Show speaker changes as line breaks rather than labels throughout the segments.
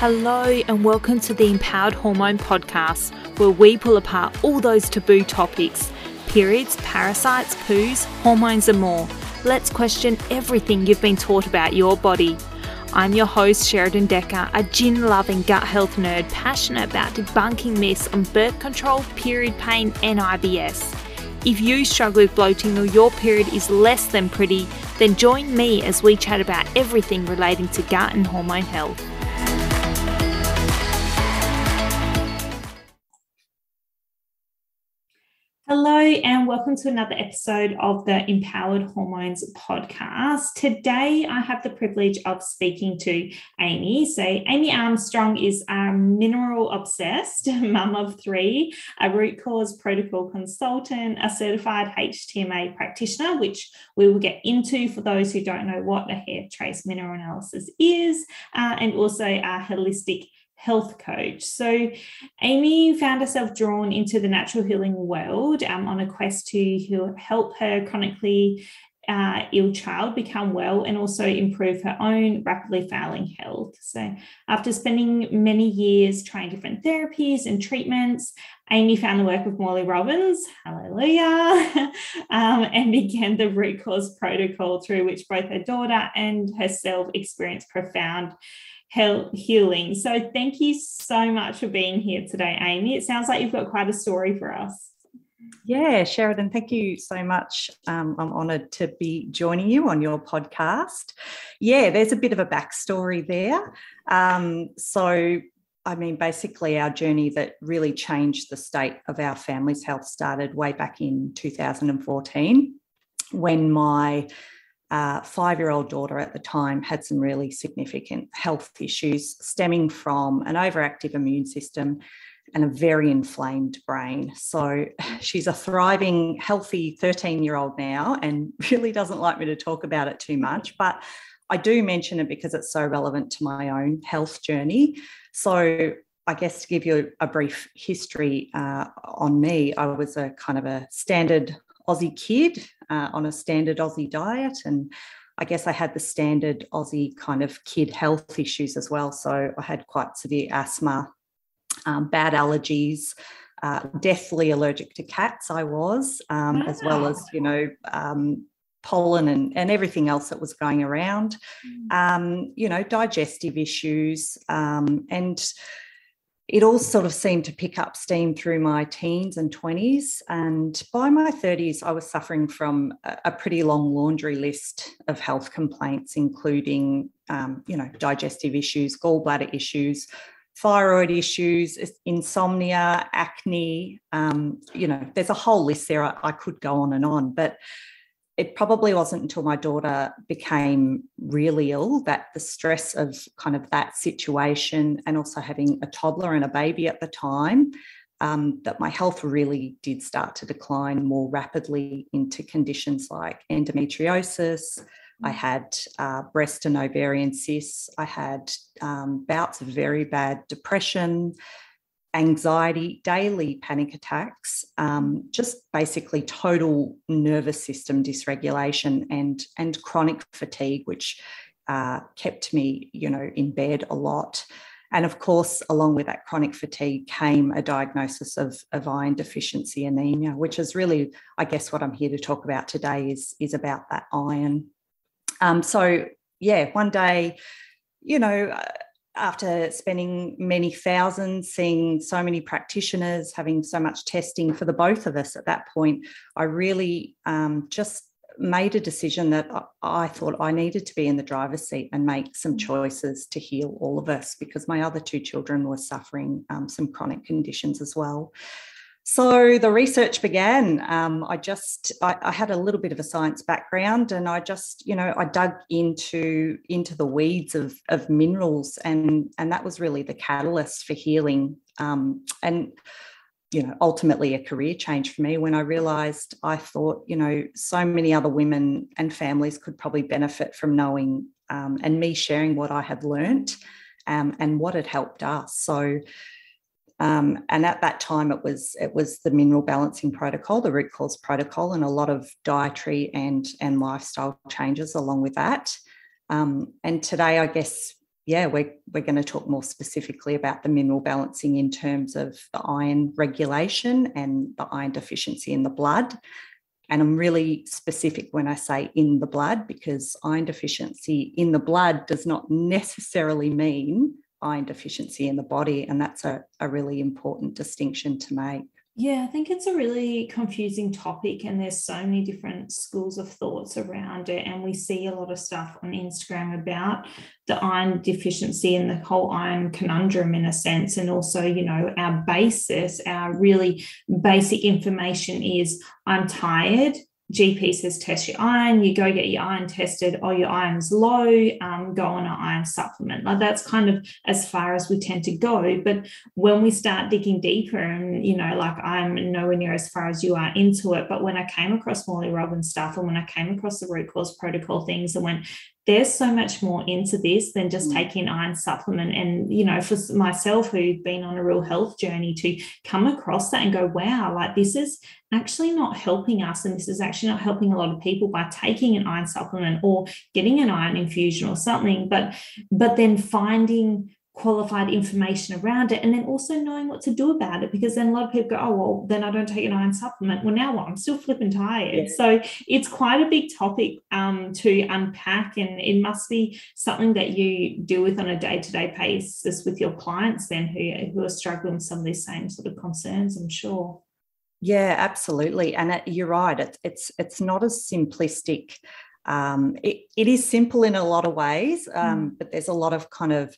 Hello, and welcome to the Empowered Hormone Podcast, where we pull apart all those taboo topics periods, parasites, poos, hormones, and more. Let's question everything you've been taught about your body. I'm your host, Sheradyn Decker, a gin loving gut health nerd passionate about debunking myths on birth control, period pain, and IBS. If you struggle with bloating or your period is less than pretty, then join me as we chat about everything relating to gut and hormone health. Hello, and welcome to another episode of the Empowered Hormones podcast. Today, I have the privilege of speaking to Amy. So, Amy Armstrong is a mineral obsessed mum of three, a root cause protocol consultant, a certified HTMA practitioner, which we will get into for those who don't know what a hair trace mineral analysis is, uh, and also a holistic health coach. So, Amy found herself drawn into the natural healing world um, on a quest to help her chronically uh, ill child become well and also improve her own rapidly failing health. So, after spending many years trying different therapies and treatments, Amy found the work of Morley Robbins, hallelujah, um, and began the root cause protocol through which both her daughter and herself experienced profound healing. So thank you so much for being here today, Amy. It sounds like you've got quite a story for us.
Yeah, Sheradyn, thank you so much. Um, I'm honoured to be joining you on your podcast. Yeah, there's a bit of a backstory there. Um, so, I mean, basically, our journey that really changed the state of our family's health started way back in 2014 when my uh, five year old daughter at the time had some really significant health issues stemming from an overactive immune system and a very inflamed brain. So she's a thriving, healthy 13 year old now and really doesn't like me to talk about it too much. But I do mention it because it's so relevant to my own health journey. So I guess to give you a brief history uh, on me, I was a kind of a standard Aussie kid uh, on a standard Aussie diet. And I guess I had the standard Aussie kind of kid health issues as well. So I had quite severe asthma, um, bad allergies, uh, deathly allergic to cats, I was, um, as well as, you know, um, pollen and, and everything else that was going around, mm. um, you know, digestive issues. Um, and it all sort of seemed to pick up steam through my teens and 20s. And by my 30s, I was suffering from a pretty long laundry list of health complaints, including, um, you know, digestive issues, gallbladder issues, thyroid issues, insomnia, acne. Um, you know, there's a whole list there. I, I could go on and on. But it probably wasn't until my daughter became really ill that the stress of kind of that situation and also having a toddler and a baby at the time um, that my health really did start to decline more rapidly into conditions like endometriosis. I mm. had uh, breast and ovarian cysts. I had um, bouts of very bad depression, anxiety, daily panic attacks, um, just basically total nervous system dysregulation and, and chronic fatigue, which uh, kept me, you know, in bed a lot. And of course, along with that chronic fatigue came a diagnosis of, of iron deficiency anemia, which is really, I guess, what I'm here to talk about today is, is about that iron. Um, so, yeah, one day, you know, after spending many thousands, seeing so many practitioners, having so much testing for the both of us at that point, I really um, just made a decision that I thought I needed to be in the driver's seat and make some choices to heal all of us because my other two children were suffering um, some chronic conditions as well. So the research began. Um, I just I, I, had a little bit of a science background, and I just you know I dug into into the weeds of of minerals, and and that was really the catalyst for healing. Um, and you know ultimately a career change for me when I realised I thought you know so many other women and families could probably benefit from knowing um, and me sharing what I had learnt um, and what had helped us. So um, and at that time, it was it was the mineral balancing protocol, the root cause protocol, and a lot of dietary and and lifestyle changes along with that. Um, and today, I guess yeah, we're, we're going to talk more specifically about the mineral balancing in terms of the iron regulation and the iron deficiency in the blood. And I'm really specific when I say in the blood because iron deficiency in the blood does not necessarily mean iron deficiency in the body. And that's a, a really important distinction to make.
Yeah, I think it's a really confusing topic, and there's so many different schools of thoughts around it. And we see a lot of stuff on Instagram about the iron deficiency and the whole iron conundrum, in a sense. And also, you know, our basis, our really basic information is I'm tired, GP says test your iron, you go get your iron tested, oh, your iron's low, um, go on an iron supplement. Like that's kind of as far as we tend to go. But when we start digging deeper, and you know, like I'm nowhere near as far as you are into it, but when I came across Morley Robbins stuff and when I came across the root cause protocol things and went, there's so much more into this than just mm. taking iron supplement. And, you know, for myself who've been on a real health journey to come across that and go, wow, like this is actually not helping us. And this is actually not helping a lot of people by taking an iron supplement or getting an iron infusion or something. But, but then finding qualified information around it and then also knowing what to do about it because then a lot of people go oh well then i don't take an iron supplement. Well now what? I'm still flipping tired. Yeah. so it's quite a big topic um, to unpack and it must be something that you deal with on a day-to-day basis with your clients then who, who are struggling with some of these same sort of concerns i'm sure.
Yeah absolutely. And it, you're right it's it's it's not as simplistic. Um, it, it is simple in a lot of ways um, mm. but there's a lot of kind of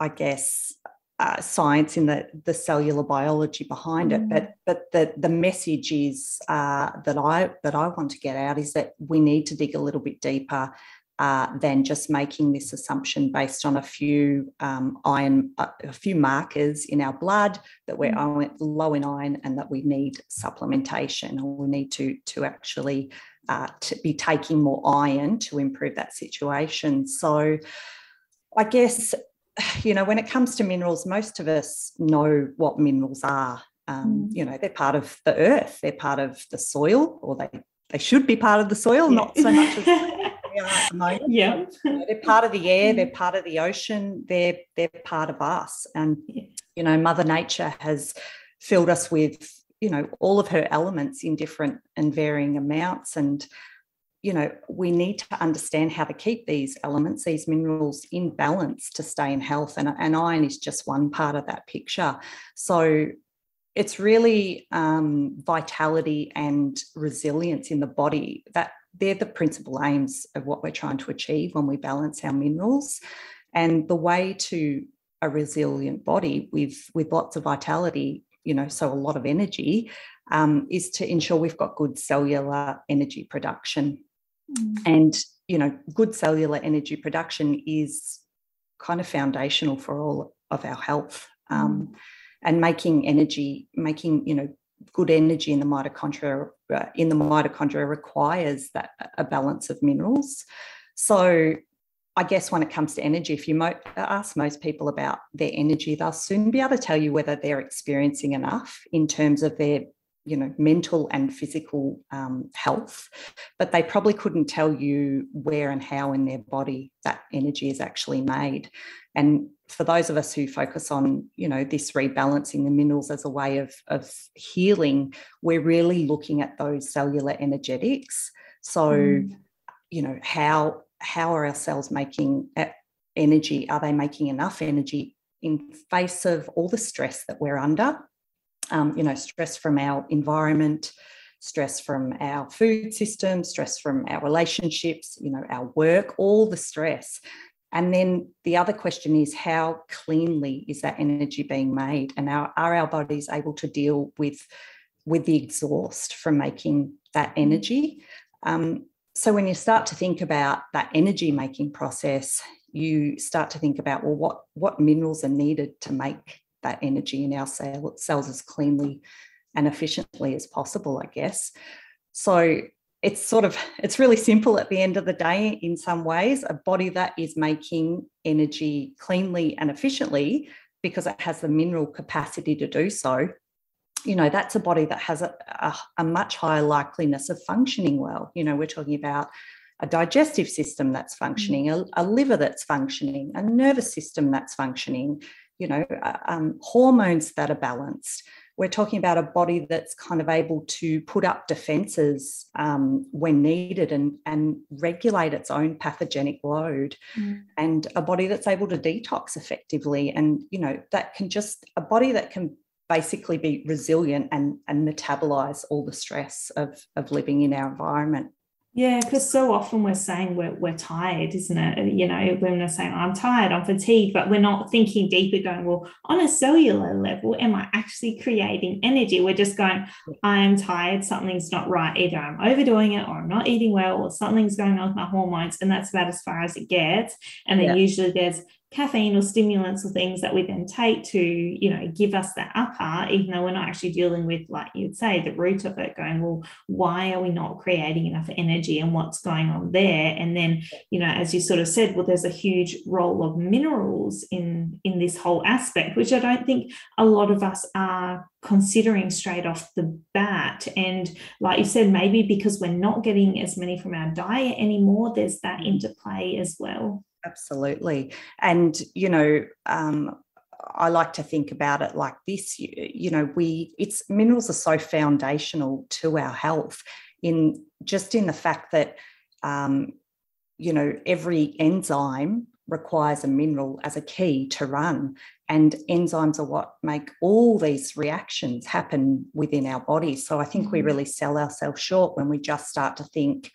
I guess, uh, science in the, the cellular biology behind it. Mm. But but the the message is uh, that I that I want to get out is that we need to dig a little bit deeper. Uh, than just making this assumption based on a few um, iron, uh, a few markers in our blood that we're mm. low in iron and that we need supplementation or we need to to actually uh, to be taking more iron to improve that situation. So, I guess you know, when it comes to minerals, most of us know what minerals are. Um, mm. You know, they're part of the earth, they're part of the soil, or they they should be part of the soil, yeah. not so much as they are at the moment.
Yeah,
you know, they're part of the air, they're mm. part of the ocean, they're they're part of us, and you know, Mother Nature has filled us with you know all of her elements in different and varying amounts and you know, we need to understand how to keep these elements, these minerals in balance to stay in health. And, and iron is just one part of that picture. So it's really um, vitality and resilience in the body that they're the principal aims of what we're trying to achieve when we balance our minerals. And the way to a resilient body with, with lots of vitality, you know, so a lot of energy, um, is to ensure we've got good cellular energy production Mm. And, you know, good cellular energy production is kind of foundational for all of our health. Um, mm. and making energy, making, you know, good energy in the mitochondria uh, in the mitochondria requires that a balance of minerals. So I guess when it comes to energy, if you mo- ask most people about their energy, they'll soon be able to tell you whether they're experiencing enough in terms of their you know mental and physical um, health but they probably couldn't tell you where and how in their body that energy is actually made. And for those of us who focus on you know this rebalancing the minerals as a way of, of healing we're really looking at those cellular energetics. So mm. you know how how are our cells making energy? Are they making enough energy in face of all the stress that we're under um, you know, stress from our environment, stress from our food system, stress from our relationships, you know, our work, all the stress. And then the other question is how cleanly is that energy being made? And are, are our bodies able to deal with, with the exhaust from making that energy? Um, so when you start to think about that energy making process, you start to think about well, what, what minerals are needed to make that energy in our cell, cells as cleanly and efficiently as possible, I guess. So it's sort of it's really simple at the end of the day in some ways a body that is making energy cleanly and efficiently because it has the mineral capacity to do so you know that's a body that has a, a, a much higher likeliness of functioning well you know we're talking about a digestive system that's functioning, mm. a, a, liver that's functioning, a nervous system that's functioning, you know, uh, um, hormones that are balanced. We're talking about a body that's kind of able to put up defenses um, when needed and, and regulate its own pathogenic load, mm. and a body that's able to detox effectively. And, you know, that can just, a body that can basically be resilient and, and metabolize all the stress of, of living in our environment.
Yeah, because so often we're saying we're, we're tired, isn't it? You know, women are saying, I'm tired, I'm fatigued, but we're not thinking deeper, going, well, on a cellular level, am I actually creating energy? We're just going, I am tired, something's not right. Either I'm overdoing it or I'm not eating well or something's going on with my hormones. And that's about as far as it gets. And then yeah. usually there's caffeine or stimulants or things that we then take to you know give us that upper even though we're not actually dealing with like you'd say the root of it going well why are we not creating enough energy and what's going on there? And then you know as you sort of said well there's a huge role of minerals in in this whole aspect which i don't think a lot of us are considering straight off the bat. And like you said maybe because we're not getting as many from our diet anymore there's that interplay as well
Absolutely. And, you know, um, I like to think about it like this you, you know, we, it's minerals are so foundational to our health in just in the fact that, um, you know, every enzyme requires a mineral as a key to run. And enzymes are what make all these reactions happen within our body. So I think we mm-hmm. really sell ourselves short when we just start to think,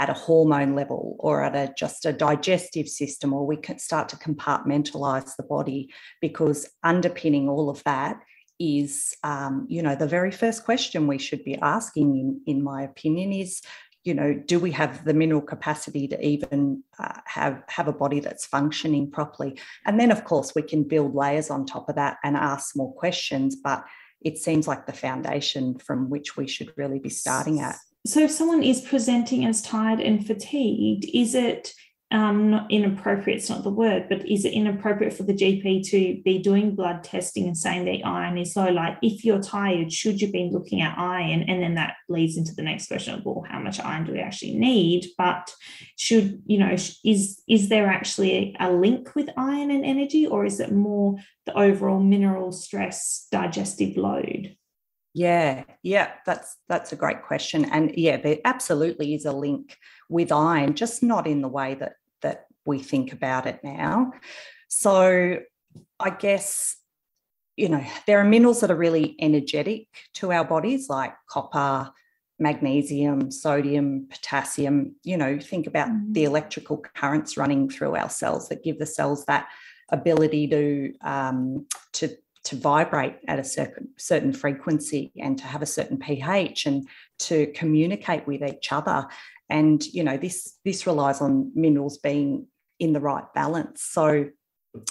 at a hormone level or at a just a digestive system or we can start to compartmentalize the body because underpinning all of that is um, you know the very first question we should be asking in, in my opinion is you know do we have the mineral capacity to even uh, have have a body that's functioning properly? And then of course we can build layers on top of that and ask more questions but it seems like the foundation from which we should really be starting at
so if someone is presenting as tired and fatigued, is it um, not inappropriate, it's not the word, but is it inappropriate for the GP to be doing blood testing and saying their iron is low? Like, if you're tired, should you be looking at iron? And then that leads into the next question of, well, how much iron do we actually need? But should, you know, is, is there actually a link with iron and energy, or is it more the overall mineral stress digestive load?
Yeah, yeah, that's that's a great question, and yeah, there absolutely is a link with iron, just not in the way that that we think about it now. So, I guess you know there are minerals that are really energetic to our bodies, like copper, magnesium, sodium, potassium. You know, think about mm-hmm. the electrical currents running through our cells that give the cells that ability to um, to to vibrate at a certain, certain frequency and to have a certain pH and to communicate with each other. And you know, this this relies on minerals being in the right balance. So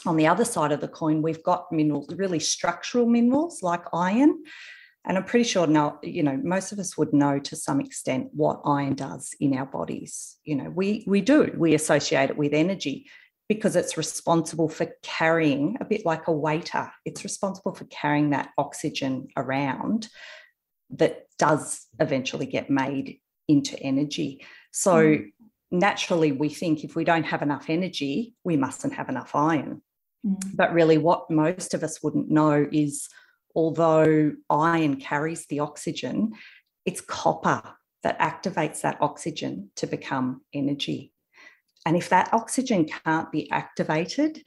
on the other side of the coin, we've got minerals, really structural minerals like iron. And I'm pretty sure now, you know, most of us would know to some extent what iron does in our bodies. You know, we we do, we associate it with energy because it's responsible for carrying, a bit like a waiter, it's responsible for carrying that oxygen around that does eventually get made into energy. So mm. naturally, we think if we don't have enough energy, we mustn't have enough iron. Mm. But really, what most of us wouldn't know is although iron carries the oxygen, it's copper that activates that oxygen to become energy. And if that oxygen can't be activated,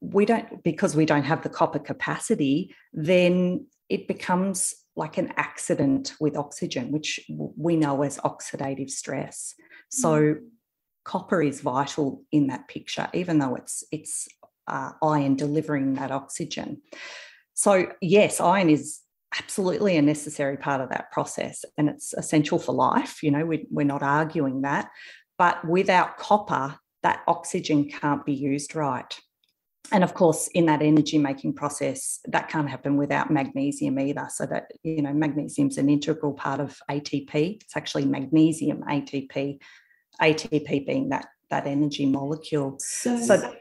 we don't, because we don't have the copper capacity, then it becomes like an accident with oxygen, which we know as oxidative stress. So mm. copper is vital in that picture, even though it's it's uh, iron delivering that oxygen. So yes, iron is absolutely a necessary part of that process, and it's essential for life. You know, we, we're not arguing that, but without copper, that oxygen can't be used right. And of course, in that energy making process, that can't happen without magnesium either. So that, you know, magnesium is an integral part of ATP. It's actually magnesium ATP, ATP being that that energy molecule.
So, so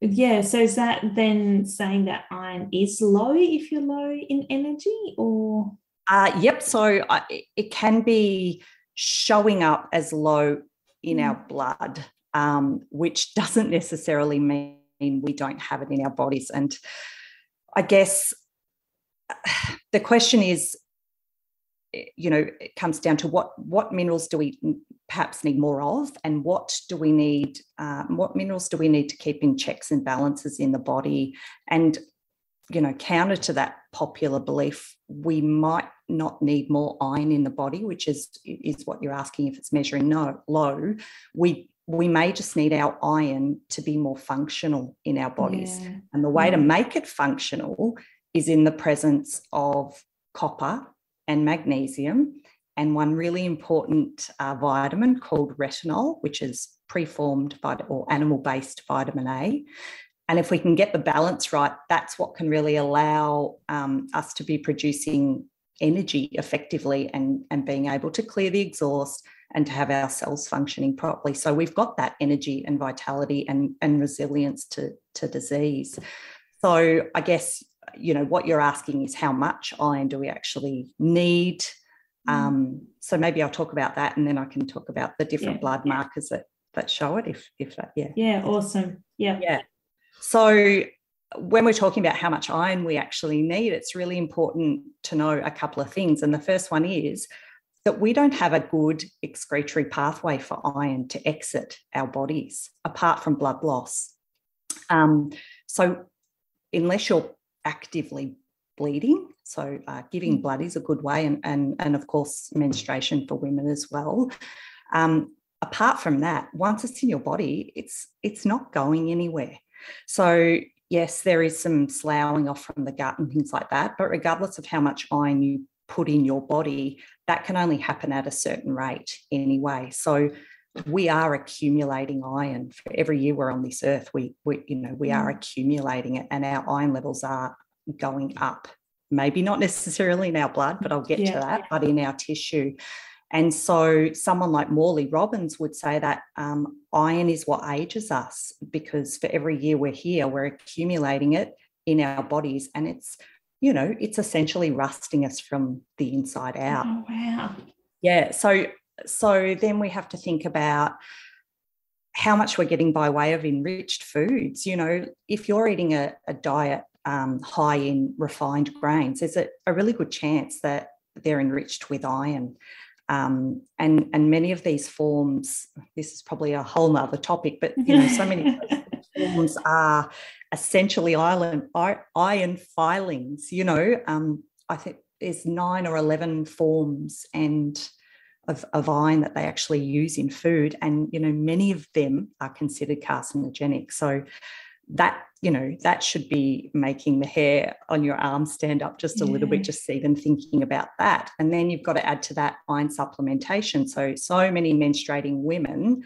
yeah, so is that then saying that iron is low if you're low in energy or?
Uh, yep. So it can be showing up as low in mm. our blood, um, which doesn't necessarily mean we don't have it in our bodies. And I guess the question is, you know, it comes down to what what minerals do we perhaps need more of, and what do we need? Um, what minerals do we need to keep in checks and balances in the body? And you know, counter to that popular belief, we might not need more iron in the body, which is is what you're asking if it's measuring no, low. We we may just need our iron to be more functional in our bodies. Yeah. And the way yeah. to make it functional is in the presence of copper and magnesium, and one really important uh, vitamin called retinol, which is preformed vit- or animal based vitamin A. And if we can get the balance right, that's what can really allow um, us to be producing energy effectively and, and being able to clear the exhaust and to have our cells functioning properly. So we've got that energy and vitality and, and resilience to, to disease. So I guess, you know, what you're asking is how much iron do we actually need? Mm. Um, so maybe I'll talk about that and then I can talk about the different yeah. blood markers that that show it if if that yeah.
Yeah, awesome. Yeah.
Yeah. So when we're talking about how much iron we actually need, it's really important to know a couple of things. And the first one is that we don't have a good excretory pathway for iron to exit our bodies apart from blood loss. Um, so, unless you're actively bleeding, so uh, giving mm. blood is a good way, and, and, and of course, menstruation for women as well. Um, apart from that, once it's in your body, it's it's not going anywhere. So yes, there is some sloughing off from the gut and things like that, but regardless of how much iron you put in your body, that can only happen at a certain rate anyway. So we are accumulating iron for every year we're on this earth. We, we you know, we are mm. accumulating it, and our iron levels are going up. Maybe not necessarily in our blood, but I'll get yeah. to that, but in our tissue. And so, someone like Morley Robbins would say that um, iron is what ages us because for every year we're here, we're accumulating it in our bodies, and it's you know, it's essentially rusting us from the inside out.
Oh, wow.
Yeah. So, so then we have to think about how much we're getting by way of enriched foods. You know, if you're eating a, a diet um, high in refined grains, there's a, a, really good chance that they're enriched with iron. Um, and and many of these forms, this is probably a whole nother topic, but you know, so many forms are essentially iron, iron filings. You know, um, I think there's nine or 11 forms and of, of iron that they actually use in food. And, you know, many of them are considered carcinogenic. So that, you know, that should be making the hair on your arm stand up just a yeah. little bit, just even thinking about that. And then you've got to add to that iron supplementation. So, so many menstruating women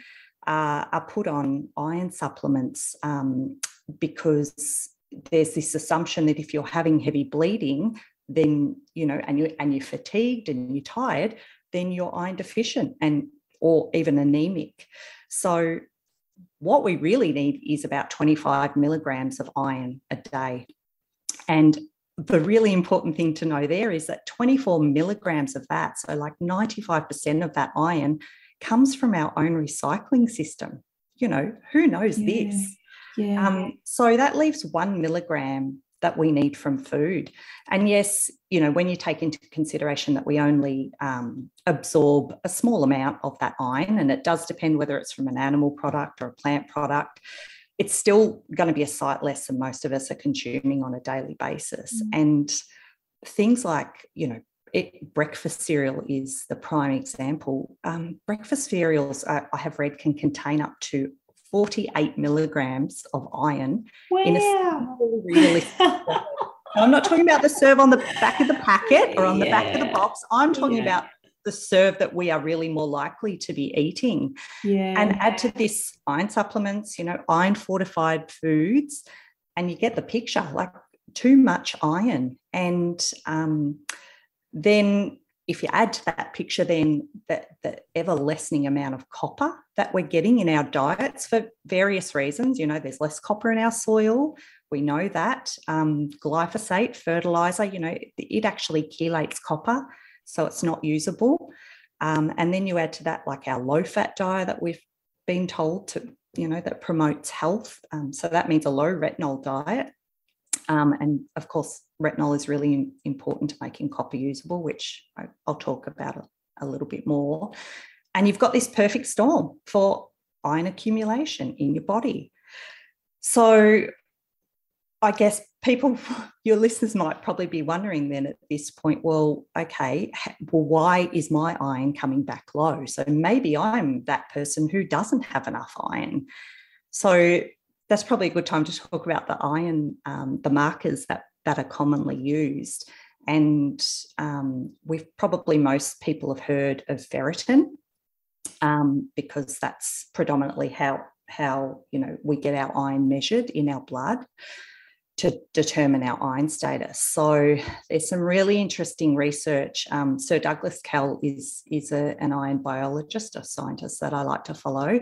uh, are put on iron supplements um, because there's this assumption that if you're having heavy bleeding, then you know, and you and you're fatigued and you're tired, then you're iron deficient and or even anemic. So what we really need is about 25 milligrams of iron a day. And the really important thing to know there is that 24 milligrams of that, so like 95% of that iron, comes from our own recycling system. You know, who knows yeah. this?
Yeah. Um,
so that leaves one milligram that we need from food. And yes, you know, when you take into consideration that we only um, absorb a small amount of that iron, and it does depend whether it's from an animal product or a plant product, it's still going to be a sight less than most of us are consuming on a daily basis. Mm. And things like, you know, it, breakfast cereal is the prime example. Um, breakfast cereals, I have read, can contain up to 48 milligrams of iron
wow. in
a realistic I'm not talking about the serve on the back of the packet or on the back of the box. I'm talking yeah. about the serve that we are really more likely to be eating.
Yeah.
And add to this iron supplements, you know, iron fortified foods, and you get the picture like too much iron. And um, then if you add to that picture then that the ever lessening amount of copper that we're getting in our diets for various reasons you know there's less copper in our soil we know that um, glyphosate fertilizer you know it, actually chelates copper so it's not usable Um, and then you add to that like our low fat diet that we've been told to, you know, that promotes health. Um, so that means a low retinol diet. Um, and of course, retinol is really important to making copper usable, which I, will talk about a, a little bit more. And you've got this perfect storm for iron accumulation in your body. So I guess people, your listeners might probably be wondering then at this point, well, okay, well, why is my iron coming back low? So maybe I'm that person who doesn't have enough iron. So that's probably a good time to talk about the iron, um, the markers that, that are commonly used. And um, we've probably most people have heard of ferritin um, because that's predominantly how how you know we get our iron measured in our blood to determine our iron status. So there's some really interesting research. Um, Sir Douglas Kell is, is a, an iron biologist, a scientist that I like to follow.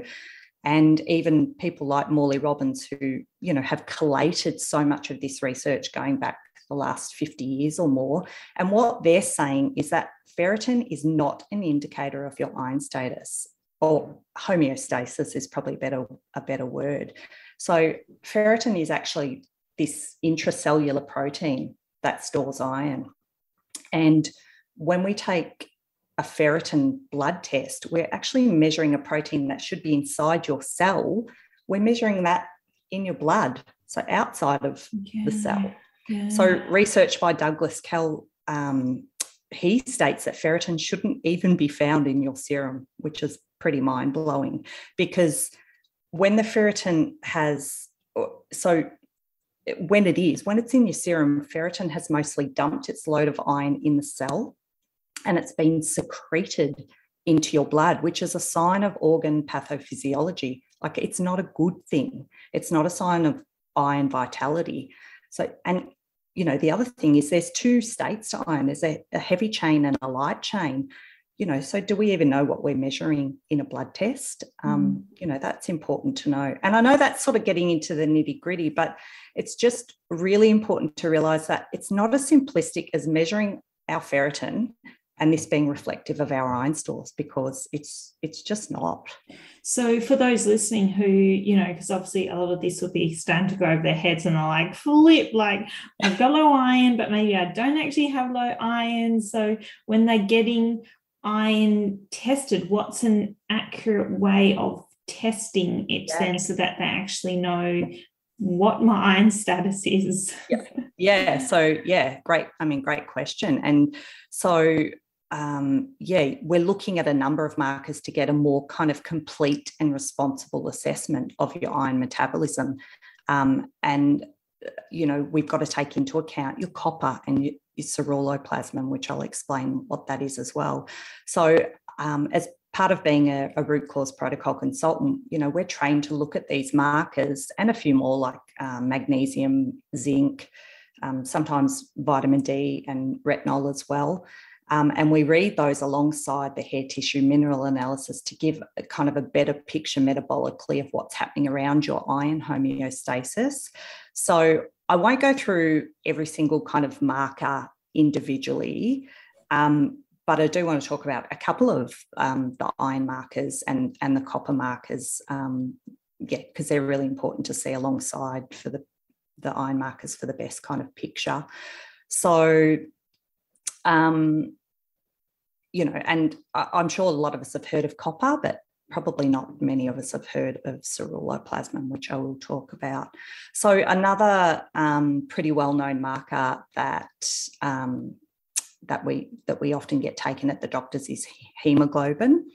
And even people like Morley Robbins, who you know have collated so much of this research going back the last 50 years or more. And what they're saying is that ferritin is not an indicator of your iron status, or homeostasis is probably better, a better word. So ferritin is actually this intracellular protein that stores iron. And when we take a ferritin blood test, we're actually measuring a protein that should be inside your cell. We're measuring that in your blood, so outside of yeah. the cell. Yeah. So, research by Douglas Kell, um, he states that ferritin shouldn't even be found in your serum, which is pretty mind blowing because when the ferritin has, so when it is, when it's in your serum, ferritin has mostly dumped its load of iron in the cell and it's been secreted into your blood, which is a sign of organ pathophysiology. Like it's not a good thing. It's not a sign of iron vitality. So, and you know, the other thing is there's two states to iron. There's a, a heavy chain and a light chain you know so do we even know what we're measuring in a blood test um, mm. you know that's important to know and i know that's sort of getting into the nitty gritty but it's just really important to realize that it's not as simplistic as measuring our ferritin and this being reflective of our iron stores because it's it's just not
so for those listening who you know because obviously a lot of this will be starting to go over their heads and they're like flip like i've got low iron but maybe i don't actually have low iron so when they're getting iron tested, what's an accurate way of testing it yeah. then so that they actually know what my iron status is?
yeah. yeah. So, yeah, great. I mean, great question. And so, um, yeah, we're looking at a number of markers to get a more kind of complete and responsible assessment of your iron metabolism. Um, and you know, we've got to take into account your copper and your, your ceruloplasmin, which I'll explain what that is as well. So, um, as part of being a, a, root cause protocol consultant, you know, we're trained to look at these markers and a few more like um, magnesium, zinc, um, sometimes vitamin D and retinol as well. Um, and we read those alongside the hair tissue mineral analysis to give kind of a better picture metabolically of what's happening around your iron homeostasis. So I won't go through every single kind of marker individually, um, but I do want to talk about a couple of um, the iron markers and, and the copper markers. Um, yeah, because they're really important to see alongside for the, the iron markers for the best kind of picture. So um, you know, and I'm sure a lot of us have heard of copper, but probably not many of us have heard of ceruloplasmin, which I will talk about. So another um, pretty well-known marker that um, that we that we often get taken at the doctors is hemoglobin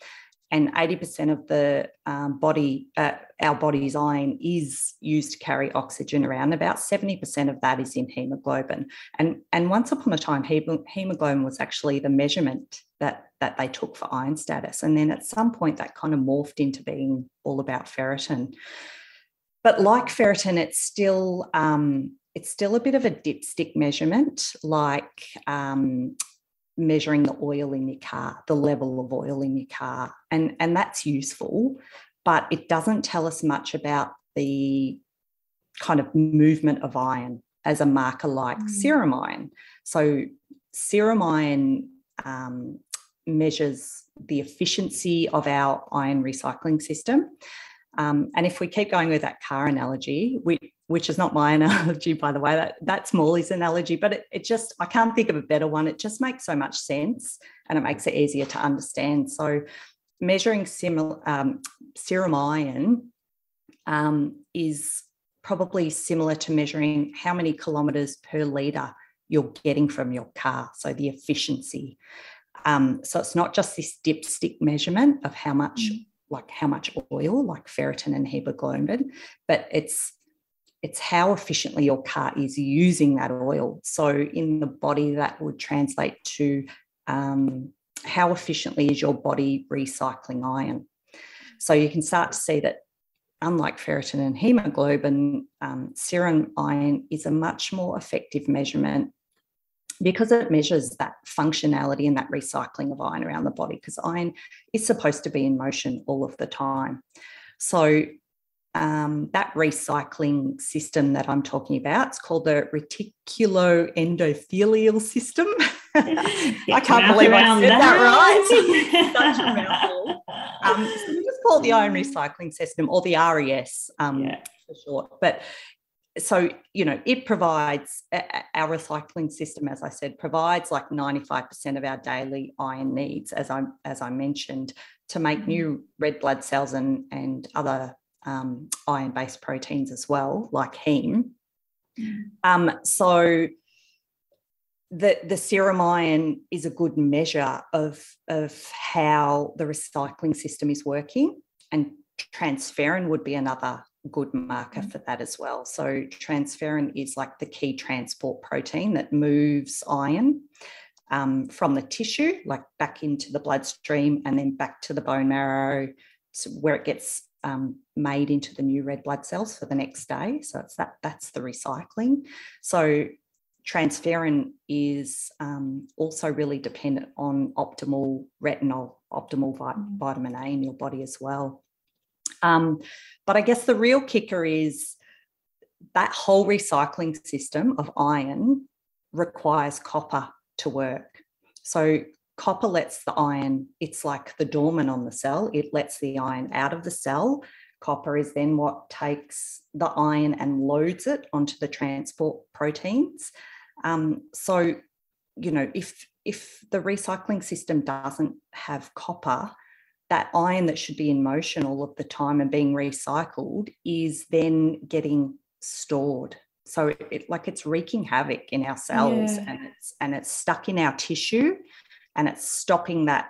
and 80% of the um, body, uh, our body's iron is used to carry oxygen around. About 70% of that is in hemoglobin. And, and once upon a time, hemoglobin was actually the measurement that, that they took for iron status. And then at some point, that kind of morphed into being all about ferritin. But like ferritin, it's still um, it's still a bit of a dipstick measurement, like um, measuring the oil in your car, the level of oil in your car. And, and that's useful, but it doesn't tell us much about the kind of movement of iron as a marker like mm. serum iron. So, serum iron um, measures the efficiency of our iron recycling system. Um, and if we keep going with that car analogy, we, which is not my analogy, by the way, that, that's Morley's analogy, but it, it just, I can't think of a better one. It just makes so much sense and it makes it easier to understand. So measuring um, serum iron um, is probably similar to measuring how many kilometres per litre you're getting from your car. So the efficiency. Um, so it's not just this dipstick measurement of how much, mm. Like how much oil, like ferritin and hemoglobin, but it's it's how efficiently your car is using that oil. So in the body, that would translate to um, how efficiently is your body recycling iron. So you can start to see that unlike ferritin and hemoglobin, um, serum iron is a much more effective measurement because it measures that functionality and that recycling of iron around the body, because iron is supposed to be in motion all of the time. So um, that recycling system that I'm talking about, it's called the reticuloendothelial system. I can't believe I said that, that right. Such a mouthful. Um, so we just call it the iron recycling system or the RES um, yeah. for short. But so you know it provides our recycling system as i said provides like 95% of our daily iron needs as i as i mentioned to make mm-hmm. new red blood cells and and other um, iron based proteins as well like heme mm. um, so the the serum iron is a good measure of of how the recycling system is working and transferrin would be another good marker mm. for that as well. So transferrin is like the key transport protein that moves iron um, from the tissue, like back into the bloodstream and then back to the bone marrow, where it gets um, made into the new red blood cells for the next day. So it's that that's the recycling. So transferrin is um, also really dependent on optimal retinol, optimal vit- mm. vitamin A in your body as well. Um, but I guess the real kicker is that whole recycling system of iron requires copper to work. So copper lets the iron, it's like the dormant on the cell, it lets the iron out of the cell. Copper is then what takes the iron and loads it onto the transport proteins. Um, so, you know, if if the recycling system doesn't have copper, that iron that should be in motion all of the time and being recycled is then getting stored so it, like it's wreaking havoc in our cells yeah. and it's and it's stuck in our tissue and it's stopping that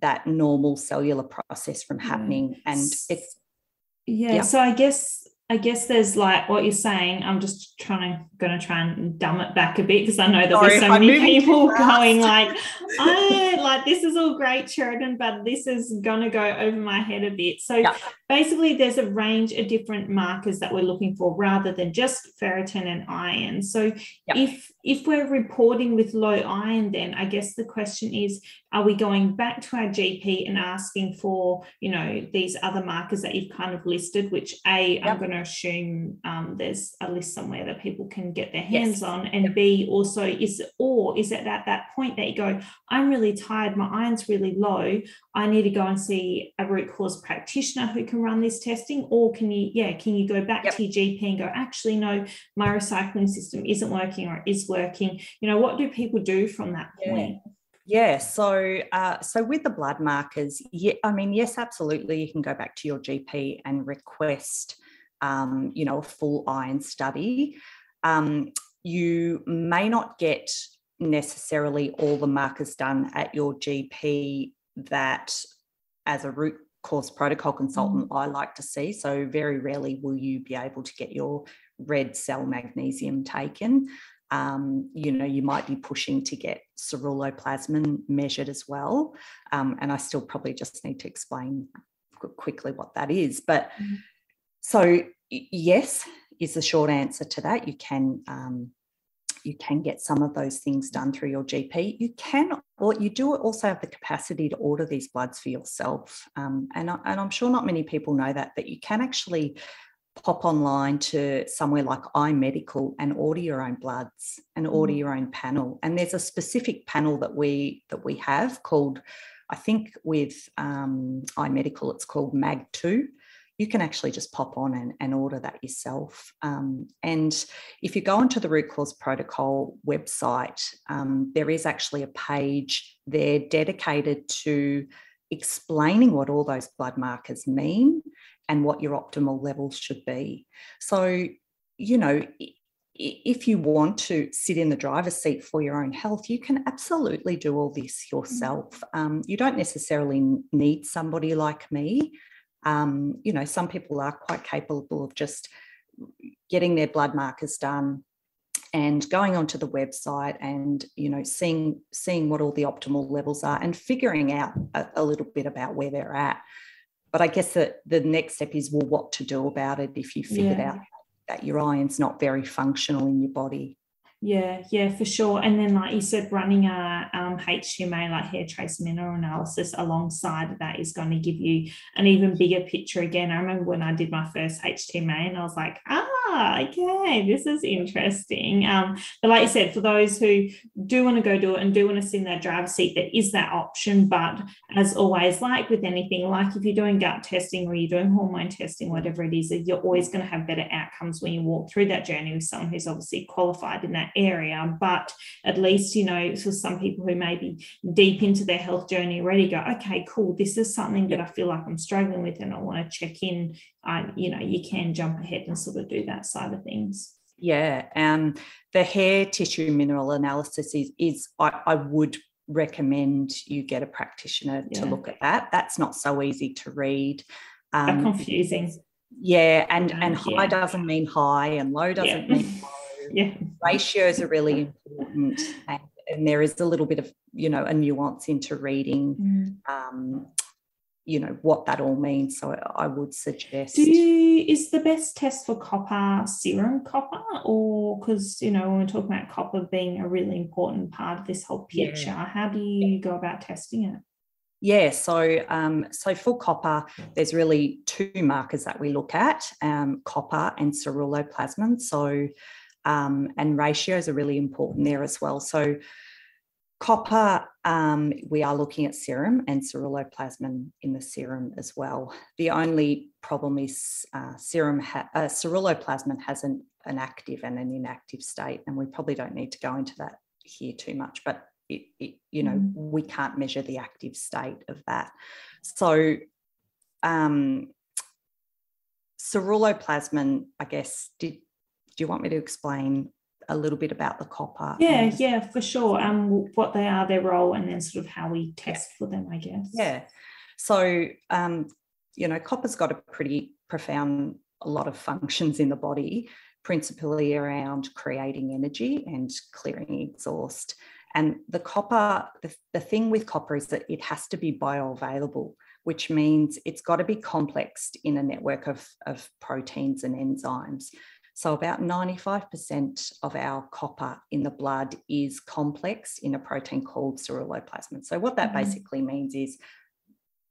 that normal cellular process from happening yeah. and it's
yeah, yeah, so i guess I guess there's like what you're saying. I'm just trying to going to try and dumb it back a bit because I know that Sorry, there's so I'm many people going like, I like this is all great, Sheradyn, but this is going to go over my head a bit. So yeah. Basically, there's a range of different markers that we're looking for rather than just ferritin and iron. So yeah. if if we're reporting with low iron, then I guess the question is, are we going back to our GP and asking for, you know, these other markers that you've kind of listed, which A, yep. I'm going to assume um, there's a list somewhere that people can get their hands yes. on. And yep. B, also is, or is it at that point that you go, I'm really tired, my iron's really low, I need to go and see a root cause practitioner who can run this testing? Or can you, yeah, can you go back yep. to your GP and go, actually, no, my recycling system isn't working or is working? You know, what do people do from that point?
Yeah. Yeah, so uh, so with the blood markers, yeah, I mean, yes, absolutely, you can go back to your GP and request, um, you know, a full iron study. Um, you may not get necessarily all the markers done at your GP that, as a root cause protocol consultant, mm. I like to see. So very rarely will you be able to get your red cell magnesium taken. Um, you know, you might be pushing to get ceruloplasmin measured as well. Um, and I still probably just need to explain quickly what that is. But mm-hmm. so, yes, is the short answer to that. You can. Um, you can get some of those things done through your GP. You can, or you do also have the capacity to order these bloods for yourself. Um, and, I, and I'm sure not many people know that, but you can actually pop online to somewhere like iMedical and order your own bloods and order mm. your own panel. And there's a specific panel that we that we have called I think with um, iMedical, it's called MAG2 you can actually just pop on and, and order that yourself. Um, and if you go onto the Root Cause Protocol website, um, there is actually a page there dedicated to explaining what all those blood markers mean and what your optimal levels should be. So, you know, if you want to sit in the driver's seat for your own health, you can absolutely do all this mm. yourself. Um, you don't necessarily need somebody like me um, you know, some people are quite capable of just getting their blood markers done and going onto the website and you know seeing seeing what all the optimal levels are and figuring out a, a little bit about where they're at but i guess that the next step is well what to do about it if you figured yeah. out that your iron's not very functional in your body
yeah, yeah, for sure. And then, like you said, running a um, HTMA, like hair trace mineral analysis, alongside that is going to give you an even bigger picture again. I remember when I did my first HTMA and I was like, ah, okay, this is interesting. Um, but like you said, for those who do want to go do it and do want to sit in that driver's seat, there is that option. But as always, like with anything, like if you're doing gut testing or you're doing hormone testing, whatever it is, you're always going to have better outcomes when you walk through that journey with someone who's obviously qualified in that area. But at least, you know, for some people who may be deep into their health journey already, go, okay, cool, this is something that I feel like I'm struggling with and I want to check in. I, you know, you can jump ahead and sort of do that side of things.
Yeah. Um, the hair tissue mineral analysis is, is I, I would recommend you get a practitioner yeah. to look at that. That's not so easy to read.
Um, confusing.
Yeah, and and high doesn't mean high, and low doesn't yeah. mean low
yeah.
Ratios are really important. And, and, there is a little bit of, you know, a nuance into reading, mm. um, you know, what that all means. So I would suggest.
Do you, is the best test for copper serum copper? Or because, you know, when we're talking about copper being a really important part of this whole picture, yeah. how do you go about testing it?
Yeah, so um, so for copper, there's really two markers that we look at: um, copper and ceruloplasmin. So um, and ratios are really important there as well. So copper, um, we are looking at serum and ceruloplasmin in the serum as well. The only problem is uh, serum ha- uh, ceruloplasmin has an, an active and an inactive state, and we probably don't need to go into that here too much, but it, it, you know, mm. we can't measure the active state of that. So um, ceruloplasmin, I guess, did do you want me to explain a little bit about the copper?
Yeah, yeah, for sure. Um, what they are, their role, and then sort of how we test for them, I guess.
Yeah. So, um, you know, copper's got a pretty profound a lot of functions in the body, principally around creating energy and clearing exhaust. And the copper, the, the thing with copper is that it has to be bioavailable, which means it's got to be complexed in a network of, of proteins and enzymes. So, about 95% of our copper in the blood is complex in a protein called ceruloplasmin. So, what that mm-hmm. basically means is,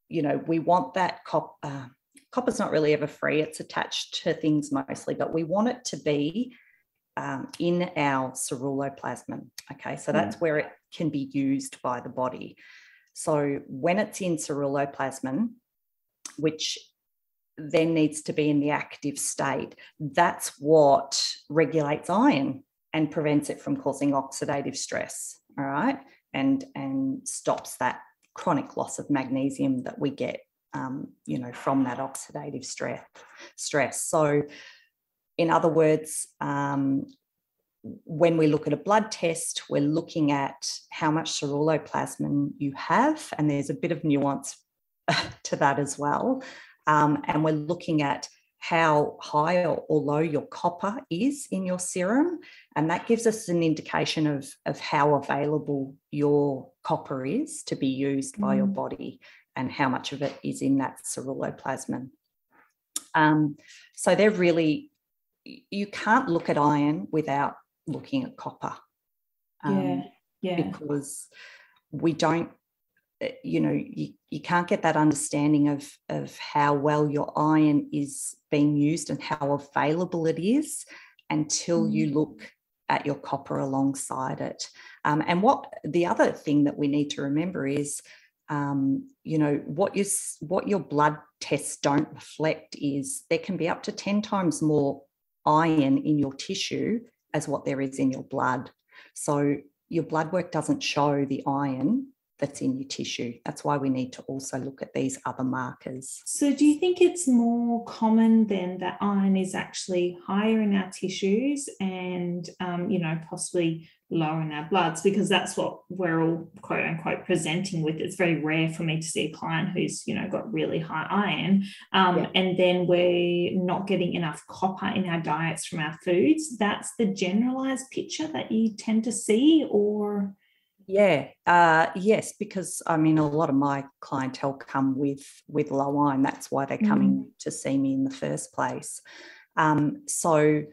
you know, we want that copper. Uh, copper's not really ever free, it's attached to things mostly, but we want it to be um, in our ceruloplasmin. Okay, so that's mm. where it can be used by the body. So, when it's in ceruloplasmin, which then needs to be in the active state. That's what regulates iron and prevents it from causing oxidative stress. All right. And, and stops that chronic loss of magnesium that we get, um, you know, from that oxidative stress. Stress. So, in other words, um, when we look at a blood test, we're looking at how much ceruloplasmin you have, and there's a bit of nuance to that as well. Um, and we're looking at how high or, or, low your copper is in your serum. And that gives us an indication of, of how available your copper is to be used by mm. your body and how much of it is in that ceruloplasmin. Um, so they're really, you can't look at iron without looking at copper.
Um, yeah, yeah.
Because we don't you know you, you can't get that understanding of of how well your iron is being used and how available it is until mm. you look at your copper alongside it. Um, and what the other thing that we need to remember is um, you know what you what your blood tests don't reflect is there can be up to 10 times more iron in your tissue as what there is in your blood. So your blood work doesn't show the iron that's in your tissue. That's why we need to also look at these other markers.
So, do you think it's more common then that iron is actually higher in our tissues and, um, you know, possibly lower in our bloods? Because that's what we're all quote unquote presenting with. It's very rare for me to see a client who's, you know, got really high iron. Um, yeah. And then we're not getting enough copper in our diets from our foods. That's the generalized picture that you tend to see, or?
Yeah, uh, yes, because I mean, a lot of my clientele come with with low iron. That's why they're coming mm. to see me in the first place. Um, so,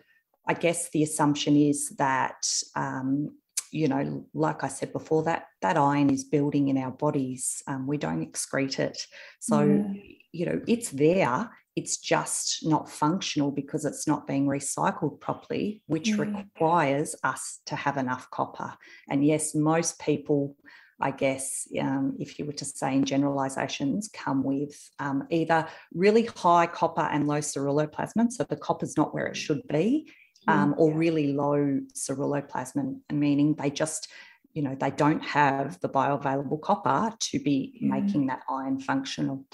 I guess the assumption is that um, you know, like I said before, that that iron is building in our bodies. Um, we don't excrete it, so yeah. you know, it's there it's just not functional because it's not being recycled properly, which yeah. requires us to have enough copper. And yes, most people, I guess, um, if you were to say in generalizations, come with um, either really high copper and low ceruloplasmin, so the copper's not where it should be, um, or really low ceruloplasmin, meaning they just you know they don't have the bioavailable copper to be yeah. making that iron functional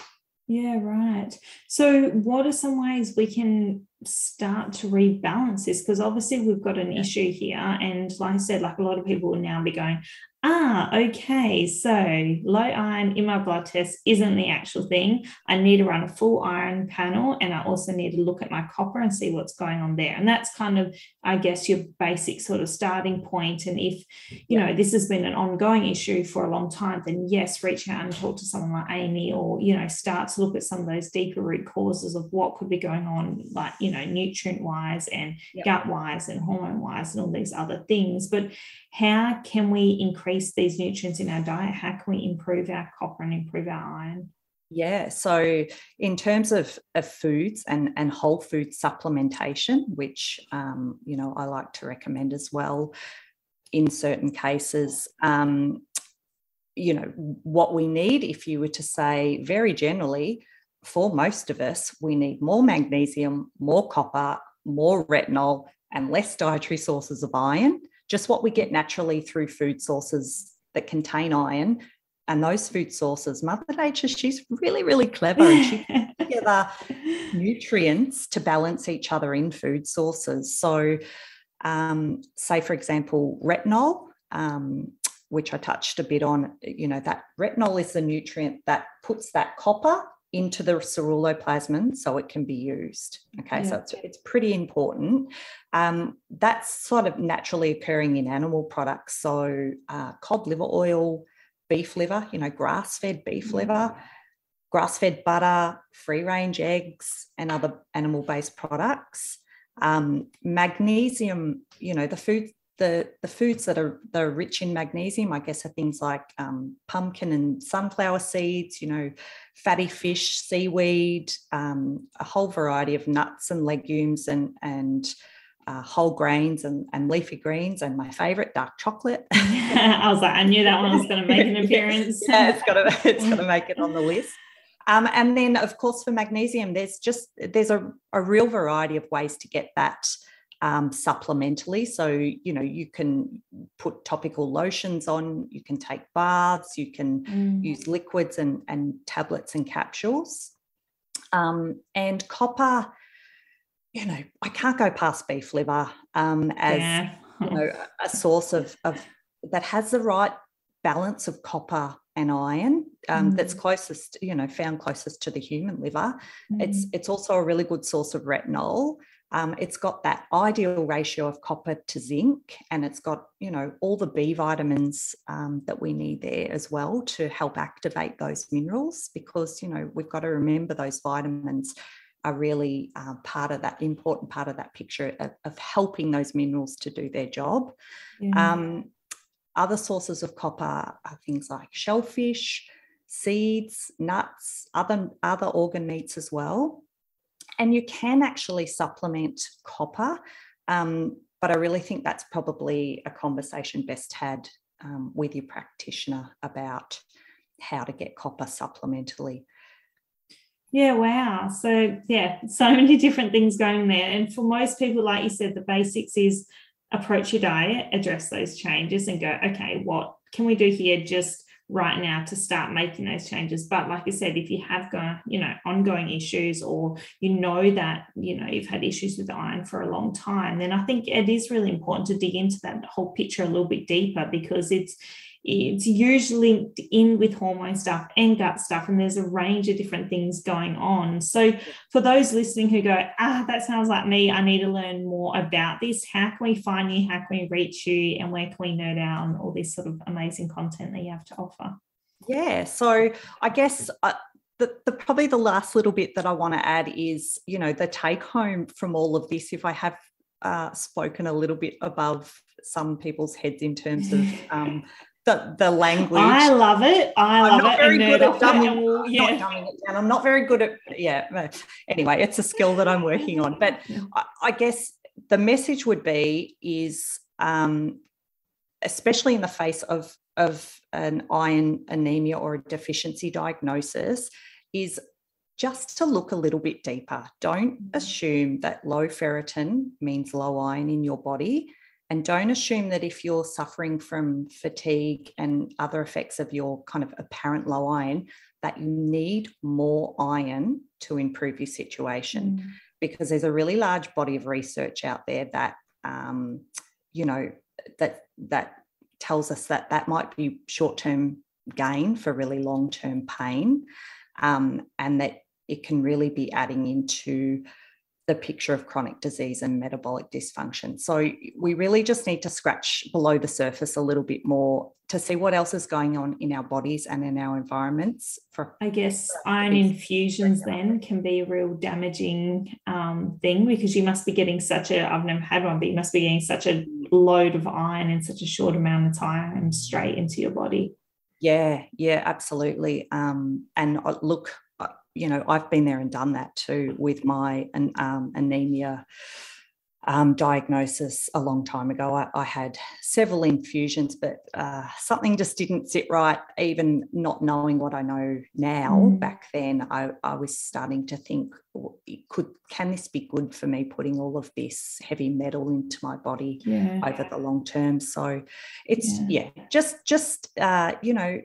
yeah, right. So, what are some ways we can start to rebalance this? Because obviously, we've got an issue here. And like I said, like a lot of people will now be going, ah, okay, so low iron in my blood test isn't the actual thing. I need to run a full iron panel and I also need to look at my copper and see what's going on there. And that's kind of, I guess, your basic sort of starting point. And if, you know, this has been an ongoing issue for a long time, then yes, reach out and talk to someone like Amy or, you know, start to look at some of those deeper root causes of what could be going on, like, you know, nutrient wise and yep. gut wise and hormone wise and all these other things. But how can we increase these nutrients in our diet? How can we improve our copper and improve our iron?
Yeah, so in terms of, of foods and, and whole food supplementation, which um, you know I like to recommend as well in certain cases, um, you know what we need. If you were to say very generally, for most of us, we need more magnesium, more copper, more retinol, and less dietary sources of iron just what we get naturally through food sources that contain iron. And those food sources, Mother Nature, she's really, really clever and she puts together nutrients to balance each other in food sources. So, um, say, for example, retinol, um, which I touched a bit on, you know, that retinol is the nutrient that puts that copper into the ceruloplasmin so it can be used. Okay, yeah. so it's, it's pretty important. Um, that's sort of naturally occurring in animal products. So uh, cod liver oil, beef liver, you know, grass fed beef liver, grass fed butter, free range eggs, and other animal based products. Um, magnesium, you know, the food the, the foods that are, that are rich in magnesium, I guess, are things like um, pumpkin and sunflower seeds, you know, fatty fish, seaweed, um, a whole variety of nuts and legumes and, and uh, whole grains and, and leafy greens, and my favorite, dark chocolate.
I was like, I knew that one was going to make an appearance.
yeah, it's got to, it's got to make it on the list. Um, and then, of course, for magnesium, there's just there's a, a real variety of ways to get that um, supplementally. So, you know, you can put topical lotions on, you can take baths, you can mm. use liquids and, and tablets and capsules. Um, and copper, you know, I can't go past beef liver um, as yeah. you know, a source of, of that has the right balance of copper and iron um, mm. that's closest, you know, found closest to the human liver. Mm. It's it's also a really good source of retinol. Um, it's got that ideal ratio of copper to zinc, and it's got you know all the B vitamins um, that we need there as well to help activate those minerals. Because you know we've got to remember those vitamins are really uh, part of that important part of that picture of, of helping those minerals to do their job. Yeah. Um, other sources of copper are things like shellfish, seeds, nuts, other other organ meats as well. And you can actually supplement copper, um, but I really think that's probably a conversation best had um, with your practitioner about how to get copper supplementally.
Yeah, wow. So, yeah, so many different things going there. And for most people, like you said, the basics is approach your diet, address those changes, and go, okay, what can we do here just right now to start making those changes? But like I said, if you have got, you know, ongoing issues or you know that, you know, you've had issues with iron for a long time, then I think it is really important to dig into that whole picture a little bit deeper because it's it's usually linked in with hormone stuff and gut stuff, and there's a range of different things going on. So, for those listening who go, ah, that sounds like me, I need to learn more about this. How can we find you? How can we reach you? And where can we nerd out on all this sort of amazing content that you have to offer?
Yeah, so I guess. Uh, the, the, probably the last little bit that I want to add is, you know, the take home from all of this. If I have uh, spoken a little bit above some people's heads in terms of um, the, the language.
I love it. I
I'm
love
not
it.
very good at
dumbing,
yeah. not dumbing it down. I'm not very good at yeah. Anyway, it's a skill that I'm working on. But I, I guess the message would be is um, especially in the face of of an iron anemia or a deficiency diagnosis is just to look a little bit deeper. Don't mm-hmm. assume that low ferritin means low iron in your body. And don't assume that if you're suffering from fatigue and other effects of your kind of apparent low iron, that you need more iron to improve your situation. Mm. Because there's a really large body of research out there that, um, you know, that that tells us that that might be short-term gain for really long-term pain, um, and that it can really be adding into the picture of chronic disease and metabolic dysfunction. So we really just need to scratch below the surface a little bit more to see what else is going on in our bodies and in our environments. For
I guess iron infusions then can be a real damaging um, thing because you must be getting such a I've never had one, but you must be getting such a load of iron in such a short amount of time straight into your body.
Yeah, yeah, absolutely. Um, and uh, look, you know, I've been there and done that too with my um, anemia um, diagnosis a long time ago. I, I had several infusions, but uh, something just didn't sit right. Even not knowing what I know now, mm. back then, I, I, was starting to think, could can this be good for me? Putting all of this heavy metal into my body yeah. over the long term. So it's yeah, yeah just just uh, you know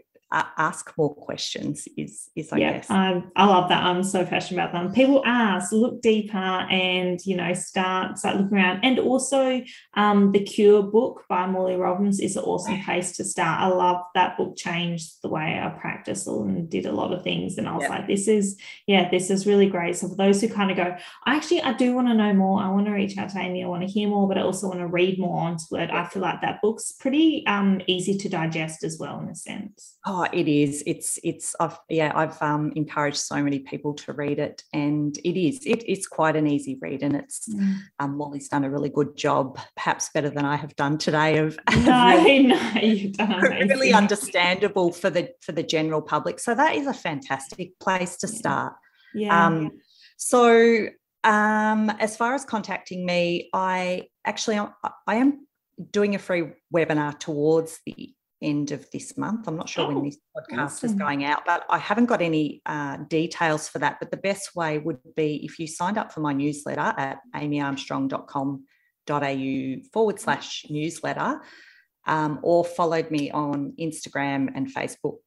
ask more questions is is I
yeah,
guess.
Um, I love that. I'm so passionate about them. People ask, look deeper, and you know, start start looking around. And also, um, the Cure book by Morley Robbins is an awesome place to start. I love that book. Changed the way I practice and did a lot of things. And I was yeah. like, this is yeah, this is really great. So for those who kind of go, I actually I do want to know more. I want to reach out to Amy. I want to hear more, but I also want to read more onto it. I feel like that book's pretty um easy to digest as well in a sense.
Oh, it is. It's it's. I've yeah. I've um, encouraged so many people to read it, and it is. It, it's quite an easy read, and it's. Mm. Um, Morley's done a really good job, perhaps better than I have done today. Of
no, really, no, you've done
really understandable for the for the general public. So that is a fantastic place to start.
Yeah. Um,
so um, as far as contacting me, I actually I am doing a free webinar towards the end of this month. I'm not sure oh, when this podcast awesome. is going out, but I haven't got any uh, details for that. But the best way would be if you signed up for my newsletter at amyarmstrong.com.au forward slash newsletter um, or followed me on Instagram and Facebook,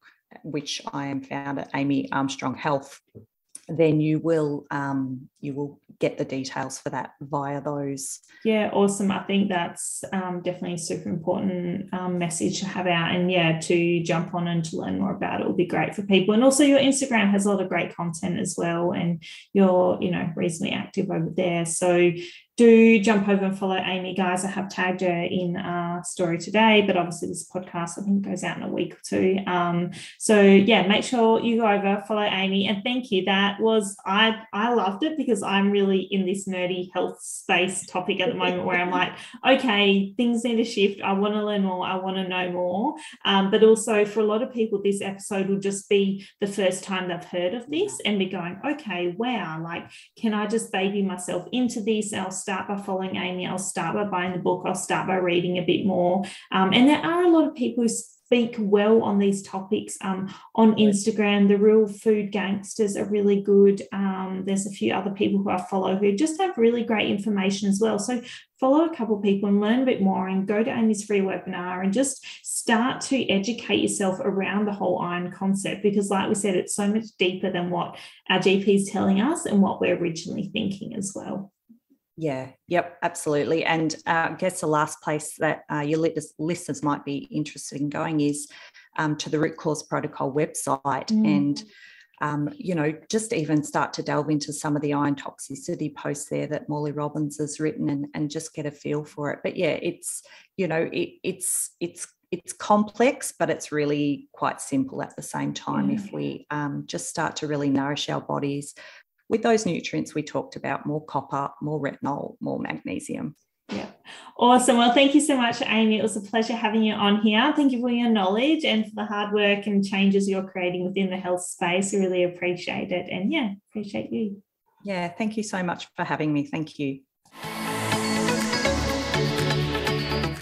which I am found at Amy Armstrong Health then you will um, you will get the details for that via those.
Yeah, awesome. I think that's um, definitely a super important um, message to have out, and yeah, to jump on and to learn more about it will be great for people. And also, your Instagram has a lot of great content as well, and you're you know reasonably active over there. So do jump over and follow Amy, guys. I have tagged her in a story today, but obviously this podcast I think goes out in a week or two. Um, so yeah, make sure you go over, follow Amy, and thank you. That was I I loved it because I'm really in this nerdy health space topic at the moment where I'm like, okay, things need to shift. I want to learn more. I want to know more. Um, but also for a lot of people, this episode will just be the first time they've heard of this and be going, okay, wow, like can I just baby myself into this? I'll start by following Amy. I'll start by buying the book. I'll start by reading a bit more. Um, and there are a lot of people who speak well on these topics um, on Instagram. The Real Food Gangsters are really good. Um, there's a few other people who I follow who just have really great information as well. So follow a couple of people and learn a bit more and go to Amy's free webinar and just start to educate yourself around the whole iron concept because like we said it's so much deeper than what our GP is telling us and what we're originally thinking as well.
Yeah, yep, absolutely. And uh, I guess the last place that uh, your listeners might be interested in going is um, to the Root Cause Protocol website. Mm. And, um, you know, just even start to delve into some of the iron toxicity posts there that Morley Robbins has written and, and just get a feel for it. But yeah, it's, you know, it, it's, it's, it's complex, but it's really quite simple at the same time. If we um, just start to really nourish our bodies with those nutrients we talked about more copper, more retinol, more magnesium.
Yeah. Awesome. Well, thank you so much, Amy. It was a pleasure having you on here. Thank you for your knowledge and for the hard work and changes you're creating within the health space. I really appreciate it. And yeah, appreciate you.
Yeah. Thank you so much for having me. Thank you.